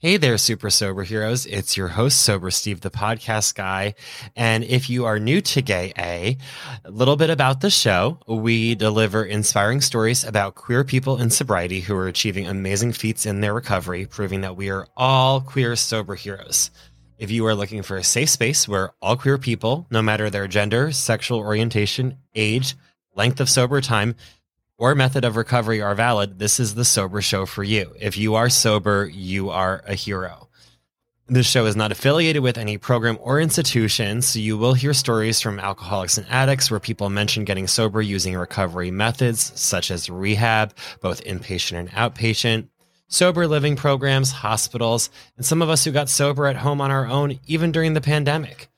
Hey there, super sober heroes. It's your host, Sober Steve, the podcast guy. And if you are new to Gay A, a little bit about the show. We deliver inspiring stories about queer people in sobriety who are achieving amazing feats in their recovery, proving that we are all queer sober heroes. If you are looking for a safe space where all queer people, no matter their gender, sexual orientation, age, length of sober time, or method of recovery are valid, this is the sober show for you. If you are sober, you are a hero. This show is not affiliated with any program or institution, so you will hear stories from alcoholics and addicts where people mention getting sober using recovery methods such as rehab, both inpatient and outpatient, sober living programs, hospitals, and some of us who got sober at home on our own even during the pandemic.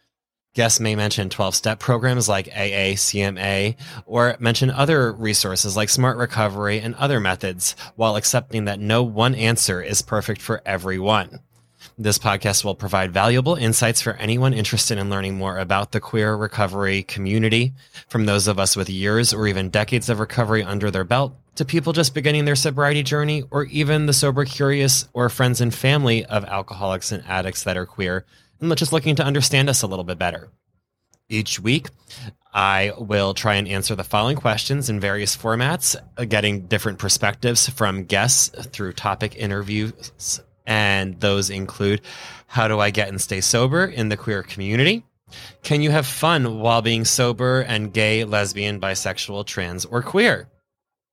Guests may mention 12 step programs like AA, CMA, or mention other resources like Smart Recovery and other methods while accepting that no one answer is perfect for everyone. This podcast will provide valuable insights for anyone interested in learning more about the queer recovery community, from those of us with years or even decades of recovery under their belt to people just beginning their sobriety journey, or even the sober curious or friends and family of alcoholics and addicts that are queer and just looking to understand us a little bit better. Each week, I will try and answer the following questions in various formats, uh, getting different perspectives from guests through topic interviews. And those include how do I get and stay sober in the queer community? Can you have fun while being sober and gay, lesbian, bisexual, trans, or queer?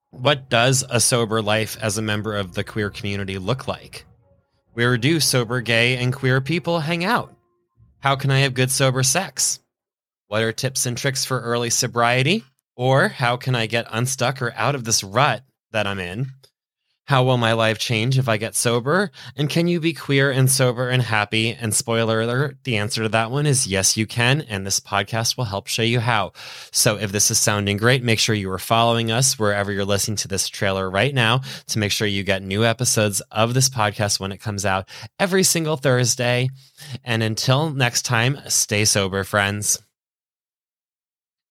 What does a sober life as a member of the queer community look like? Where do sober, gay, and queer people hang out? How can I have good sober sex? What are tips and tricks for early sobriety? Or how can I get unstuck or out of this rut that I'm in? How will my life change if I get sober? And can you be queer and sober and happy? And spoiler alert, the answer to that one is yes, you can. And this podcast will help show you how. So if this is sounding great, make sure you are following us wherever you're listening to this trailer right now to make sure you get new episodes of this podcast when it comes out every single Thursday. And until next time, stay sober, friends.